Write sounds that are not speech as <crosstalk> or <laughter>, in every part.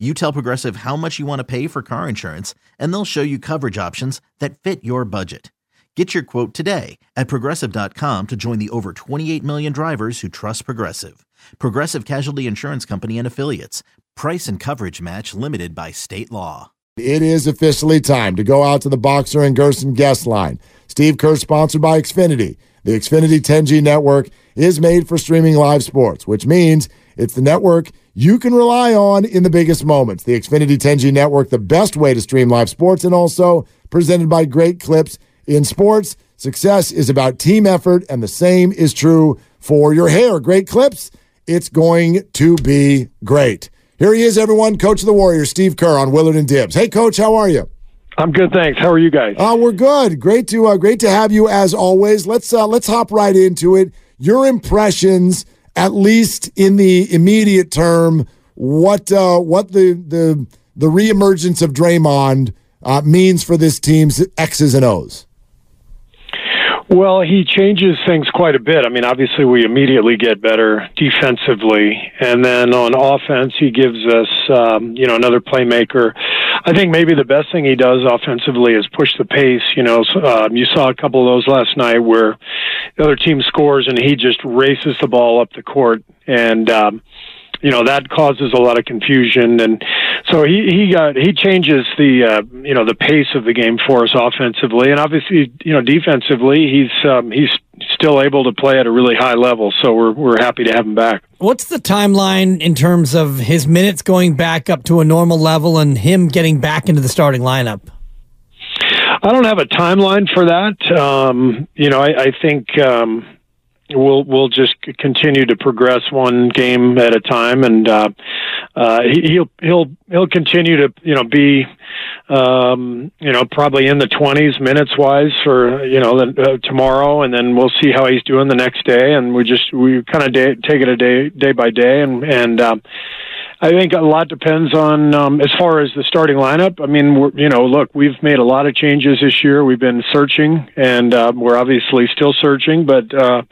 You tell Progressive how much you want to pay for car insurance, and they'll show you coverage options that fit your budget. Get your quote today at progressive.com to join the over 28 million drivers who trust Progressive. Progressive Casualty Insurance Company and Affiliates. Price and coverage match limited by state law. It is officially time to go out to the Boxer and Gerson guest line. Steve Kerr, sponsored by Xfinity. The Xfinity 10G network is made for streaming live sports, which means it's the network you can rely on in the biggest moments. The Xfinity 10G network, the best way to stream live sports, and also presented by Great Clips in sports. Success is about team effort, and the same is true for your hair. Great Clips, it's going to be great. Here he is, everyone, coach of the Warriors, Steve Kerr on Willard and Dibs. Hey, coach, how are you? I'm good, thanks. How are you guys? Uh, we're good. Great to uh, great to have you as always. Let's uh, let's hop right into it. Your impressions, at least in the immediate term, what uh, what the the the reemergence of Draymond uh, means for this team's X's and O's. Well, he changes things quite a bit. I mean, obviously, we immediately get better defensively, and then on offense, he gives us, um, you know, another playmaker. I think maybe the best thing he does offensively is push the pace. You know, um, you saw a couple of those last night where the other team scores and he just races the ball up the court, and um, you know that causes a lot of confusion. And so he he got he changes the uh, you know the pace of the game for us offensively. And obviously you know defensively he's um, he's still able to play at a really high level. So we're we're happy to have him back. What's the timeline in terms of his minutes going back up to a normal level and him getting back into the starting lineup? I don't have a timeline for that. Um, you know I, I think um, we'll we'll just continue to progress one game at a time, and uh, uh, he'll he'll he'll continue to you know be um, you know probably in the twenties minutes wise for you know the, uh, tomorrow, and then we'll see how he's doing the next day, and we just we kind of take it a day day by day, and and. Um, I think a lot depends on um, as far as the starting lineup. I mean, you know, look, we've made a lot of changes this year. We've been searching, and uh, we're obviously still searching, but uh,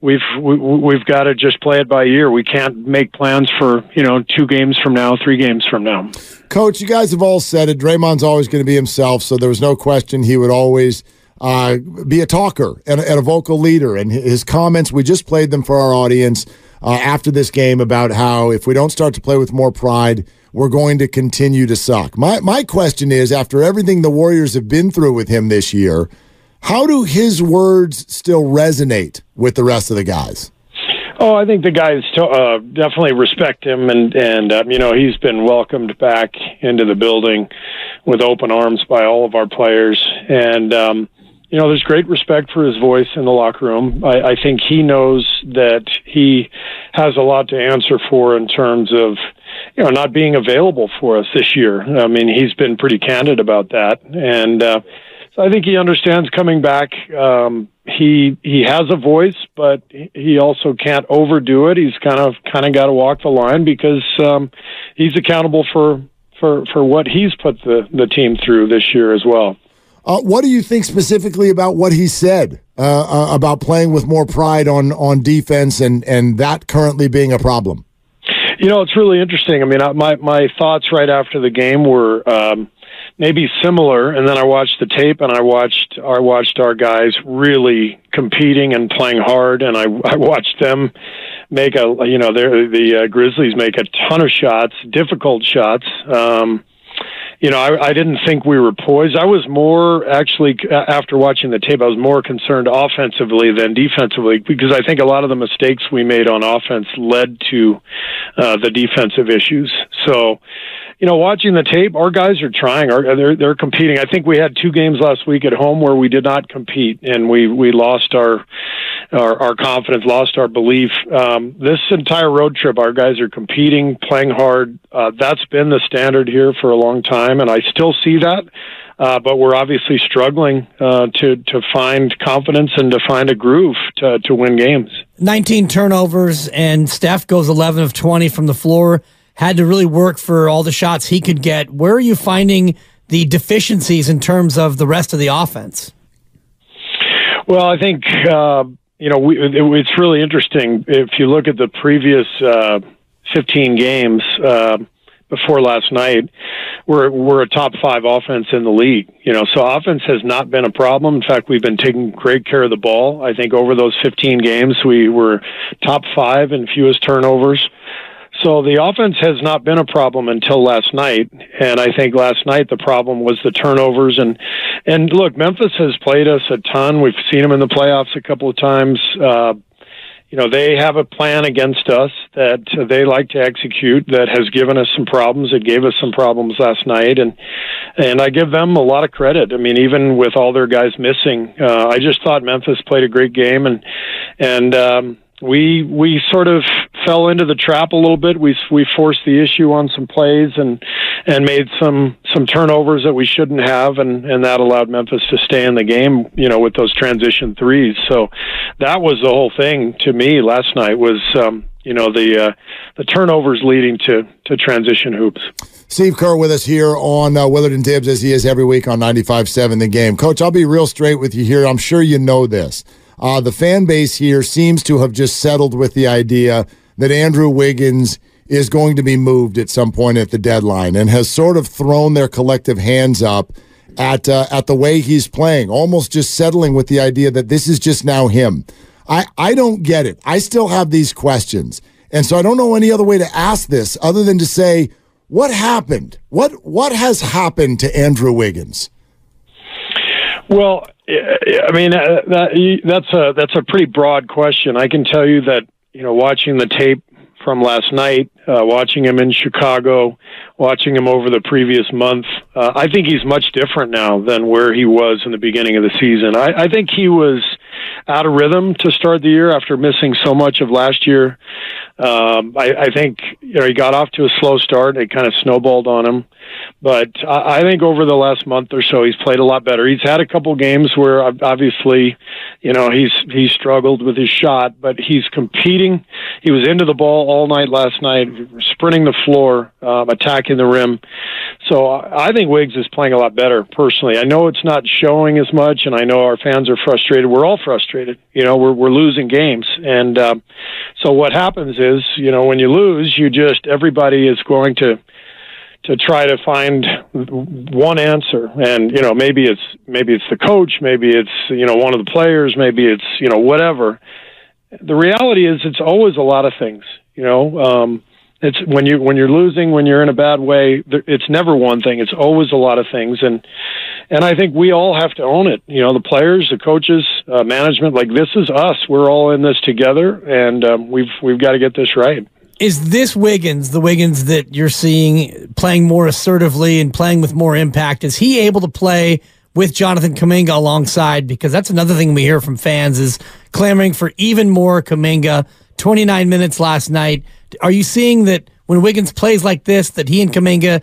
we've we, we've got to just play it by ear. We can't make plans for you know two games from now, three games from now. Coach, you guys have all said it. Draymond's always going to be himself, so there was no question he would always. Uh, be a talker and, and a vocal leader, and his comments. We just played them for our audience uh, after this game about how if we don't start to play with more pride, we're going to continue to suck. My my question is, after everything the Warriors have been through with him this year, how do his words still resonate with the rest of the guys? Oh, I think the guys uh, definitely respect him, and and uh, you know he's been welcomed back into the building with open arms by all of our players, and um, you know, there's great respect for his voice in the locker room. I, I think he knows that he has a lot to answer for in terms of, you know, not being available for us this year. I mean, he's been pretty candid about that, and uh, so I think he understands coming back. Um, he he has a voice, but he also can't overdo it. He's kind of kind of got to walk the line because um, he's accountable for for for what he's put the the team through this year as well. Uh, what do you think specifically about what he said uh, uh, about playing with more pride on on defense and and that currently being a problem? You know, it's really interesting. I mean, my my thoughts right after the game were um, maybe similar, and then I watched the tape and I watched I watched our guys really competing and playing hard, and I I watched them make a you know the uh, Grizzlies make a ton of shots, difficult shots. Um, you know, I, I didn't think we were poised. I was more actually after watching the tape. I was more concerned offensively than defensively because I think a lot of the mistakes we made on offense led to uh, the defensive issues. So, you know, watching the tape, our guys are trying. Our, they're they're competing. I think we had two games last week at home where we did not compete, and we we lost our our, our confidence, lost our belief. Um, this entire road trip, our guys are competing, playing hard. Uh, that's been the standard here for a long time, and I still see that. Uh, but we're obviously struggling uh, to to find confidence and to find a groove to to win games. 19 turnovers, and Steph goes 11 of 20 from the floor. Had to really work for all the shots he could get. Where are you finding the deficiencies in terms of the rest of the offense? Well, I think uh, you know we, it, it's really interesting if you look at the previous uh, 15 games uh, before last night. We're we're a top five offense in the league. You know, so offense has not been a problem. In fact, we've been taking great care of the ball. I think over those 15 games, we were top five in fewest turnovers. So the offense has not been a problem until last night, and I think last night the problem was the turnovers. and And look, Memphis has played us a ton. We've seen them in the playoffs a couple of times. Uh, you know they have a plan against us that they like to execute that has given us some problems it gave us some problems last night and and I give them a lot of credit I mean even with all their guys missing uh, I just thought Memphis played a great game and and um we we sort of fell into the trap a little bit. We we forced the issue on some plays and and made some some turnovers that we shouldn't have, and and that allowed Memphis to stay in the game. You know, with those transition threes. So that was the whole thing to me last night. Was um, you know the uh, the turnovers leading to to transition hoops. Steve Kerr with us here on uh, Willard and Dibs as he is every week on 95.7 The Game. Coach, I'll be real straight with you here. I'm sure you know this. Uh, the fan base here seems to have just settled with the idea that Andrew Wiggins is going to be moved at some point at the deadline and has sort of thrown their collective hands up at uh, at the way he's playing, almost just settling with the idea that this is just now him. I, I don't get it. I still have these questions. And so I don't know any other way to ask this other than to say, what happened? What what has happened to Andrew Wiggins? Well, I mean uh, that, that's a that's a pretty broad question. I can tell you that you know watching the tape from last night, uh, watching him in Chicago, watching him over the previous month, uh, I think he's much different now than where he was in the beginning of the season. I, I think he was out of rhythm to start the year after missing so much of last year. Um, I, I think you know he got off to a slow start. It kind of snowballed on him, but I, I think over the last month or so he's played a lot better. He's had a couple games where obviously, you know, he's he's struggled with his shot, but he's competing. He was into the ball all night last night, sprinting the floor, um, attacking the rim. So I think Wiggs is playing a lot better personally. I know it's not showing as much, and I know our fans are frustrated. We're all frustrated. You know, we're we're losing games, and um, so what happens is, you know, when you lose, you just everybody is going to to try to find one answer. And you know maybe it's maybe it's the coach maybe it's you know one of the players maybe it's you know whatever. The reality is it's always a lot of things you know. Um it's when you when you're losing when you're in a bad way it's never one thing. It's always a lot of things. And and I think we all have to own it you know the players the coaches uh, management like this is us we're all in this together and um, we've we've got to get this right is this Wiggins, the Wiggins that you're seeing playing more assertively and playing with more impact? Is he able to play with Jonathan Kuminga alongside? Because that's another thing we hear from fans is clamoring for even more Kuminga. 29 minutes last night. Are you seeing that when Wiggins plays like this, that he and Kuminga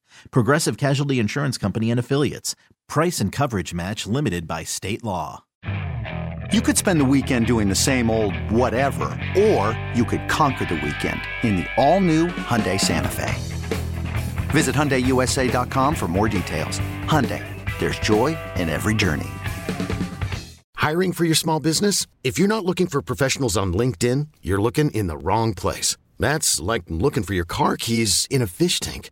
Progressive Casualty Insurance Company and Affiliates. Price and coverage match limited by state law. You could spend the weekend doing the same old whatever, or you could conquer the weekend in the all-new Hyundai Santa Fe. Visit HyundaiUSA.com for more details. Hyundai, there's joy in every journey. Hiring for your small business? If you're not looking for professionals on LinkedIn, you're looking in the wrong place. That's like looking for your car keys in a fish tank.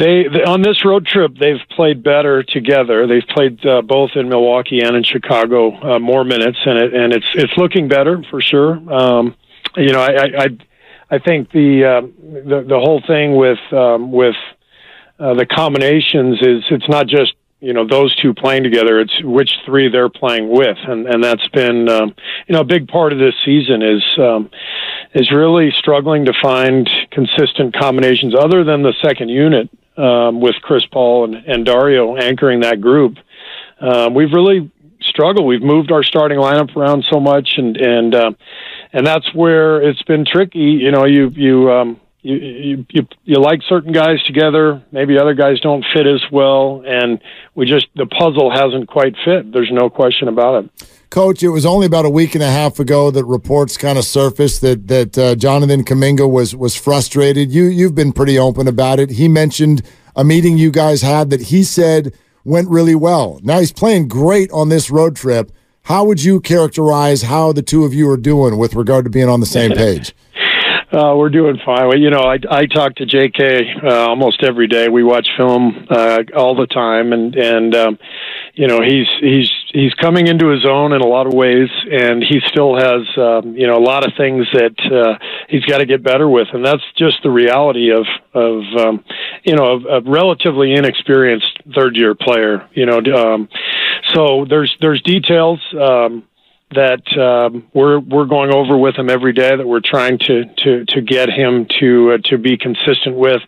They, they on this road trip, they've played better together. They've played uh, both in Milwaukee and in Chicago uh, more minutes, and it and it's it's looking better for sure. Um, you know, I I, I think the, uh, the the whole thing with um, with uh, the combinations is it's not just you know those two playing together it's which three they're playing with and and that's been um, you know a big part of this season is um, is really struggling to find consistent combinations other than the second unit um, with Chris Paul and, and Dario anchoring that group. Um, we've really struggled. We've moved our starting lineup around so much and and uh, and that's where it's been tricky. You know you you um, you, you you you like certain guys together. Maybe other guys don't fit as well. And we just the puzzle hasn't quite fit. There's no question about it. Coach it was only about a week and a half ago that reports kind of surfaced that that uh, Jonathan Kuminga was was frustrated. You you've been pretty open about it. He mentioned a meeting you guys had that he said went really well. Now he's playing great on this road trip. How would you characterize how the two of you are doing with regard to being on the same <laughs> page uh, we're doing fine. Well, you know, I I talk to J.K. Uh, almost every day. We watch film uh, all the time, and and um, you know he's he's he's coming into his own in a lot of ways, and he still has um, you know a lot of things that uh, he's got to get better with, and that's just the reality of of um, you know a, a relatively inexperienced third year player. You know, um, so there's there's details. Um, that um, we're we're going over with him every day that we're trying to to to get him to uh, to be consistent with.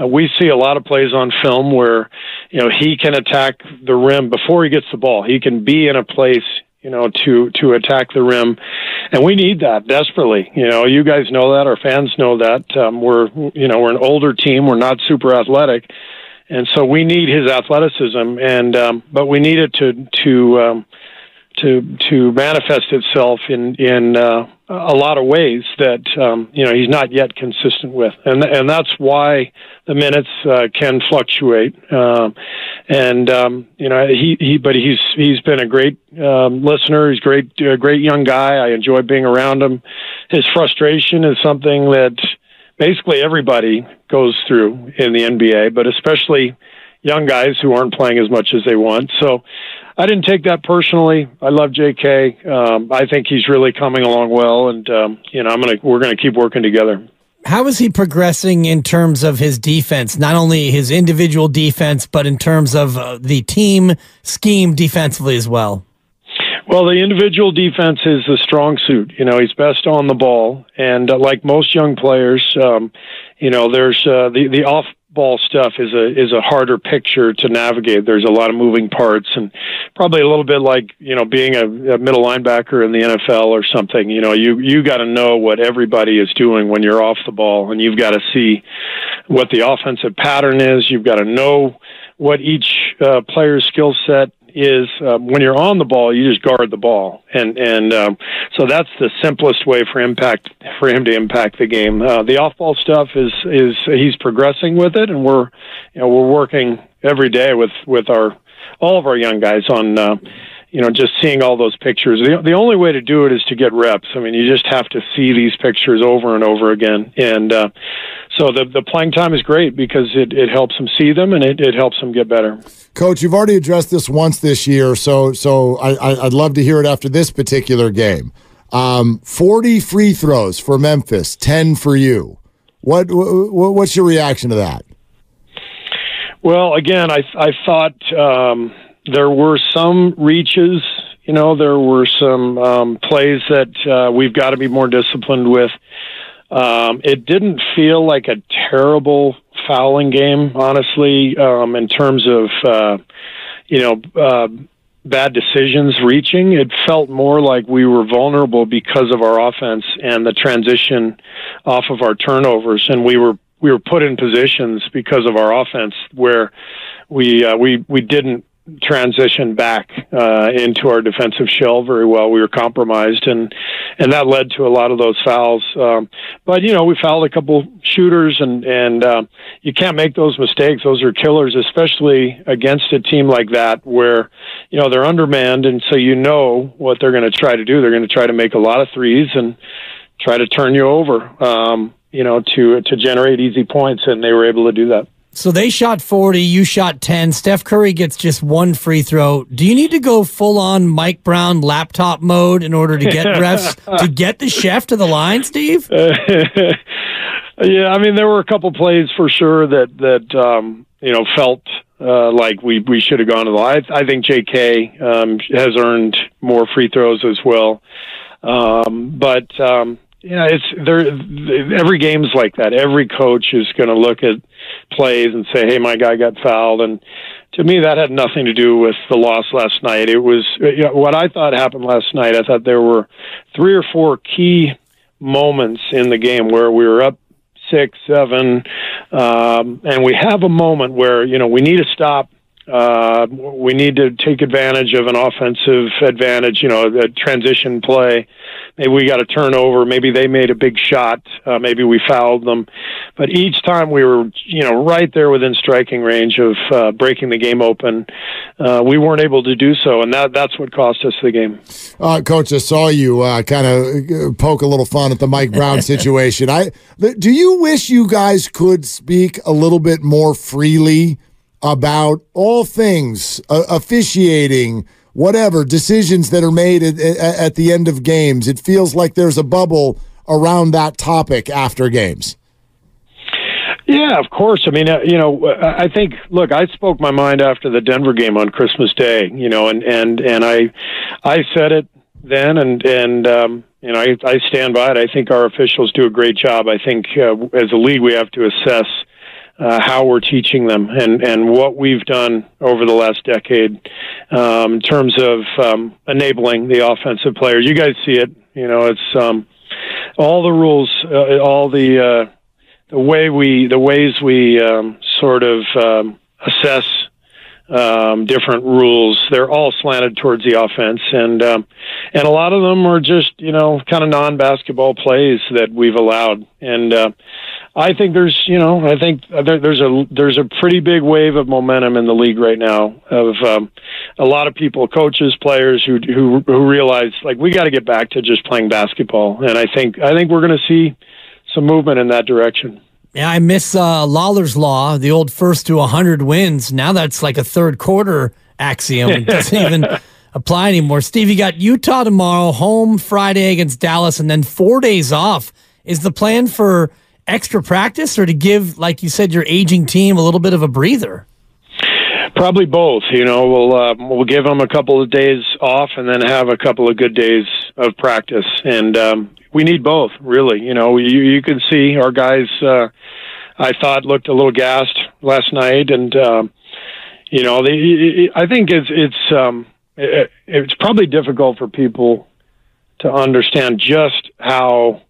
Uh, we see a lot of plays on film where you know he can attack the rim before he gets the ball. He can be in a place you know to to attack the rim, and we need that desperately. You know, you guys know that. Our fans know that. Um, we're you know we're an older team. We're not super athletic. And so we need his athleticism, and um, but we need it to to um, to to manifest itself in in uh, a lot of ways that um, you know he's not yet consistent with, and and that's why the minutes uh, can fluctuate. Um, and um, you know he he but he's he's been a great um, listener. He's great a great young guy. I enjoy being around him. His frustration is something that basically everybody goes through in the NBA, but especially young guys who aren't playing as much as they want. So I didn't take that personally. I love J.K. Um, I think he's really coming along well, and um, you know, I'm gonna we're gonna keep working together. How is he progressing in terms of his defense? Not only his individual defense, but in terms of uh, the team scheme defensively as well. Well, the individual defense is a strong suit. You know, he's best on the ball, and uh, like most young players, um, you know, there's uh, the the off ball stuff is a is a harder picture to navigate. There's a lot of moving parts, and probably a little bit like you know being a, a middle linebacker in the NFL or something. You know, you you got to know what everybody is doing when you're off the ball, and you've got to see what the offensive pattern is. You've got to know what each uh, player's skill set is um, when you're on the ball, you just guard the ball, and and um, so that's the simplest way for impact for him to impact the game. Uh, the off ball stuff is is he's progressing with it, and we're you know we're working every day with with our all of our young guys on. Uh, you know, just seeing all those pictures. The, the only way to do it is to get reps. I mean, you just have to see these pictures over and over again. And uh, so the, the playing time is great because it, it helps them see them and it, it helps them get better. Coach, you've already addressed this once this year, so so I, would love to hear it after this particular game. Um, Forty free throws for Memphis, ten for you. What, what what's your reaction to that? Well, again, I I thought um, there were some reaches. You know, there were some um, plays that uh, we've got to be more disciplined with. Um, it didn't feel like a terrible fouling game, honestly, um, in terms of, uh, you know, uh, bad decisions reaching. It felt more like we were vulnerable because of our offense and the transition off of our turnovers, and we were we were put in positions because of our offense where we uh, we we didn't transition back uh, into our defensive shell very well. We were compromised, and and that led to a lot of those fouls. Um, but you know, we fouled a couple shooters, and and uh, you can't make those mistakes. Those are killers, especially against a team like that, where you know they're undermanned, and so you know what they're going to try to do. They're going to try to make a lot of threes and try to turn you over. Um, you know, to to generate easy points, and they were able to do that. So they shot 40, you shot 10. Steph Curry gets just one free throw. Do you need to go full on Mike Brown laptop mode in order to get <laughs> refs to get the chef to the line, Steve? <laughs> yeah, I mean there were a couple plays for sure that that um, you know felt uh, like we we should have gone to the line. I, I think J.K. Um, has earned more free throws as well, um, but um, yeah, it's there. Every game's like that. Every coach is going to look at plays and say, "Hey, my guy got fouled." And to me, that had nothing to do with the loss last night. It was you know, what I thought happened last night. I thought there were three or four key moments in the game where we were up six, seven, um, and we have a moment where you know we need to stop uh, we need to take advantage of an offensive advantage, you know, a transition play. Maybe we got a turnover. Maybe they made a big shot. Uh, maybe we fouled them. But each time we were, you know, right there within striking range of uh, breaking the game open, uh, we weren't able to do so, and that that's what cost us the game. Uh, Coach, I saw you uh, kind of poke a little fun at the Mike Brown <laughs> situation. I do you wish you guys could speak a little bit more freely? about all things uh, officiating, whatever decisions that are made at, at, the end of games. It feels like there's a bubble around that topic after games. Yeah, of course. I mean, uh, you know, I think. Look, I spoke my mind after the Denver game on Christmas Day. You know, and and and I, I said it then, and and um, you know, I I stand by it. I think our officials do a great job. I think uh, as a league, we have to assess uh, how we're teaching them and, and what we've done over the last decade um, in terms of um, enabling the offensive players. You guys see it. You know, it's um, all the rules, uh, all the uh, the way we, the ways we um, sort of um, assess um, different rules. They're all slanted towards the offense, and um, and a lot of them are just you know kind of non-basketball plays that we've allowed. And uh, I think there's, you know, I think there, there's a there's a pretty big wave of momentum in the league right now of um, a lot of people, coaches, players who who who realize like we got to get back to just playing basketball, and I think I think we're going to see some movement in that direction. Yeah, I miss uh, Lawler's law, the old first to 100 wins. Now that's like a third quarter axiom. It doesn't <laughs> even apply anymore. Steve, you got Utah tomorrow, home Friday against Dallas, and then four days off. Is the plan for extra practice or to give, like you said, your aging team a little bit of a breather? Probably both. You know, we'll uh, we'll give them a couple of days off and then have a couple of good days of practice, and um, we need both. Really, you know, you you can see our guys. Uh, I thought looked a little gassed last night, and um, you know, they, I think it's it's um, it, it's probably difficult for people to understand just how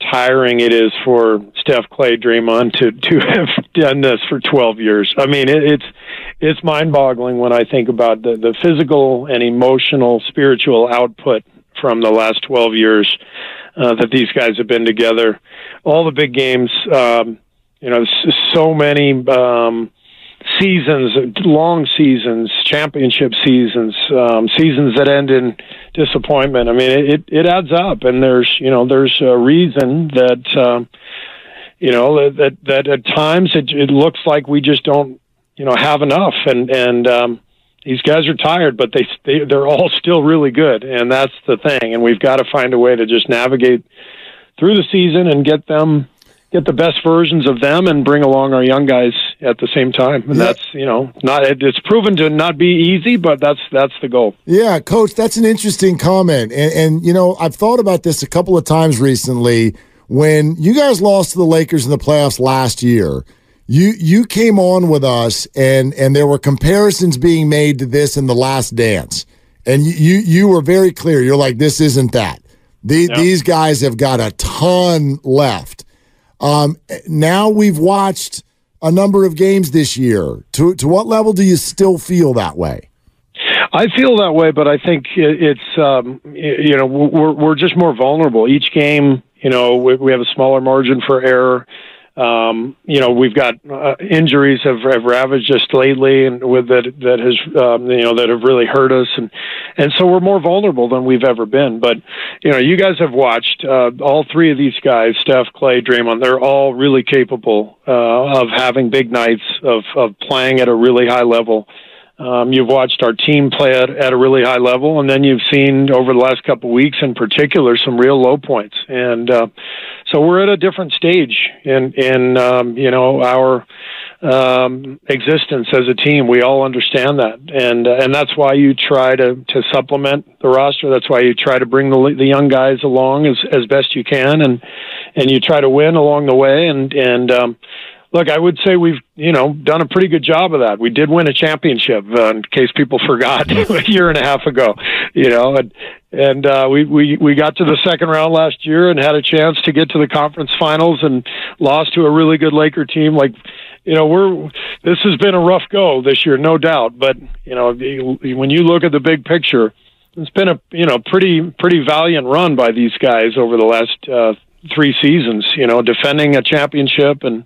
tiring it is for Steph Clay Draymond to to <laughs> have done this for 12 years. I mean, it, it's it's mind-boggling when I think about the the physical and emotional, spiritual output from the last 12 years uh, that these guys have been together. All the big games, um, you know, so many um, seasons, long seasons, championship seasons, um, seasons that end in disappointment. I mean, it it adds up, and there's you know there's a reason that um, you know that that at times it it looks like we just don't you know have enough, and and um, these guys are tired, but they, they they're all still really good, and that's the thing. And we've got to find a way to just navigate through the season and get them get the best versions of them and bring along our young guys at the same time. And yeah. that's you know not it's proven to not be easy, but that's that's the goal. Yeah, coach, that's an interesting comment, and, and you know I've thought about this a couple of times recently. When you guys lost to the Lakers in the playoffs last year, you you came on with us, and and there were comparisons being made to this in the Last Dance, and you you were very clear. You're like, this isn't that. The, yep. These guys have got a ton left um, now we've watched a number of games this year. To to what level do you still feel that way? I feel that way, but I think it's um, you know we're we're just more vulnerable. Each game, you know, we, we have a smaller margin for error. Um, you know, we've got uh, injuries have, have ravaged us lately, and with that that has um, you know that have really hurt us, and and so we're more vulnerable than we've ever been. But you know, you guys have watched uh, all three of these guys, Steph, Clay, Draymond. They're all really capable uh, of having big nights, of of playing at a really high level. Um, you've watched our team play at, at a really high level, and then you've seen over the last couple of weeks, in particular, some real low points. And uh, so we're at a different stage in in um, you know our um, existence as a team. We all understand that, and uh, and that's why you try to to supplement the roster. That's why you try to bring the the young guys along as as best you can, and and you try to win along the way. And and um, look, I would say we've you know done a pretty good job of that. We did win a championship, uh, in case people <laughs> forgot a year and a half ago. You know, and and uh, we we we got to the second round last year and had a chance to get to the conference finals and lost to a really good Laker team. Like, you know, we're this has been a rough go this year, no doubt. But you know, when you look at the big picture. It's been a you know pretty pretty valiant run by these guys over the last uh, three seasons. You know, defending a championship and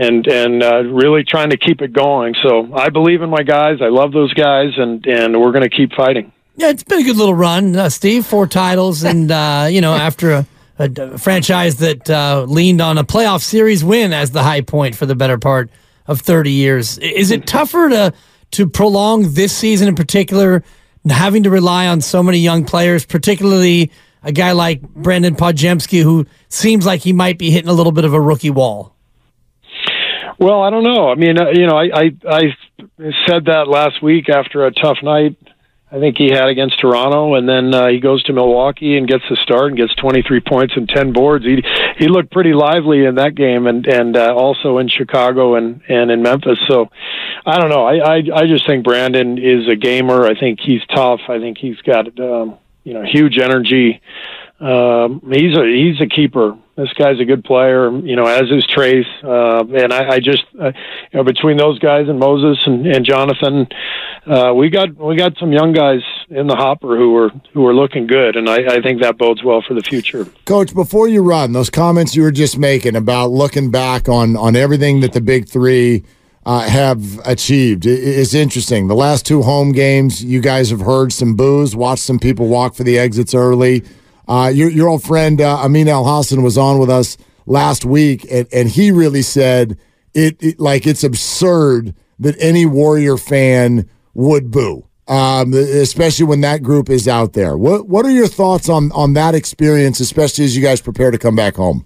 and and uh, really trying to keep it going. So I believe in my guys. I love those guys, and and we're going to keep fighting. Yeah, it's been a good little run, uh, Steve. Four titles, <laughs> and uh, you know after a, a franchise that uh, leaned on a playoff series win as the high point for the better part of thirty years. Is it tougher to to prolong this season in particular, having to rely on so many young players, particularly? A guy like Brandon Podziemski, who seems like he might be hitting a little bit of a rookie wall. Well, I don't know. I mean, uh, you know, I, I I said that last week after a tough night. I think he had against Toronto, and then uh, he goes to Milwaukee and gets the start and gets 23 points and 10 boards. He he looked pretty lively in that game, and and uh, also in Chicago and and in Memphis. So, I don't know. I, I I just think Brandon is a gamer. I think he's tough. I think he's got um, you know huge energy. Um, he's a he's a keeper. This guy's a good player, you know, as is Trayce. Uh, and I, I just, uh, you know, between those guys and Moses and, and Jonathan, uh, we got we got some young guys in the hopper who are who are looking good, and I, I think that bodes well for the future. Coach, before you run, those comments you were just making about looking back on on everything that the big three. Uh, have achieved is interesting. The last two home games, you guys have heard some boos, watched some people walk for the exits early. Uh, your, your old friend uh, Amin Elhassan was on with us last week, and, and he really said it, it like it's absurd that any Warrior fan would boo, um, especially when that group is out there. What what are your thoughts on on that experience, especially as you guys prepare to come back home?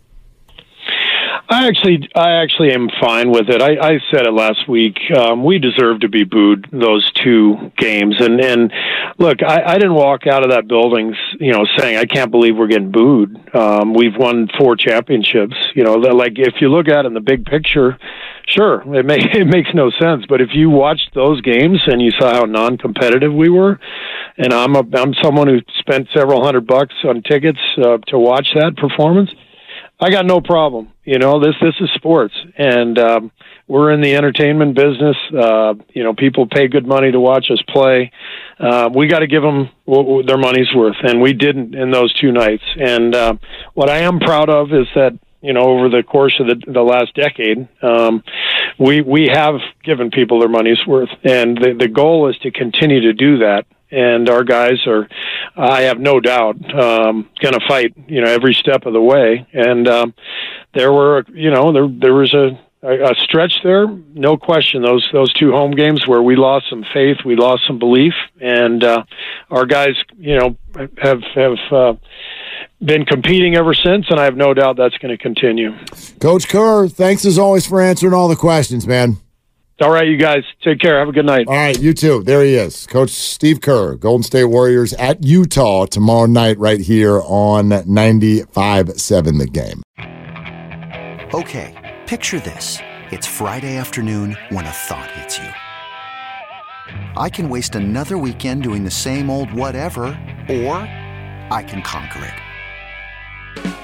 I actually, I actually am fine with it. I, I said it last week. Um, we deserve to be booed those two games, and and look, I, I didn't walk out of that building, you know, saying I can't believe we're getting booed. Um, we've won four championships. You know, like if you look at it in the big picture, sure, it may <laughs> it makes no sense. But if you watched those games and you saw how non-competitive we were, and I'm a I'm someone who spent several hundred bucks on tickets uh, to watch that performance I got no problem. You know, this this is sports, and um, we're in the entertainment business. Uh, you know, people pay good money to watch us play. Uh, we got to give them what, their money's worth, and we didn't in those two nights. And uh, what I am proud of is that you know over the course of the, the last decade, um, we we have given people their money's worth, and the the goal is to continue to do that and our guys are, I have no doubt, um, going to fight, you know, every step of the way. And um, there were, you know, there there was a a stretch there, no question. Those those two home games where we lost some faith, we lost some belief, and uh, our guys, you know, have have uh, been competing ever since, and I have no doubt that's going to continue. Coach Kerr, thanks as always for answering all the questions, man. All right, you guys. Take care. Have a good night. All right, you too. There he is. Coach Steve Kerr, Golden State Warriors at Utah tomorrow night, right here on 95 7 The Game. Okay, picture this. It's Friday afternoon when a thought hits you. I can waste another weekend doing the same old whatever, or I can conquer it.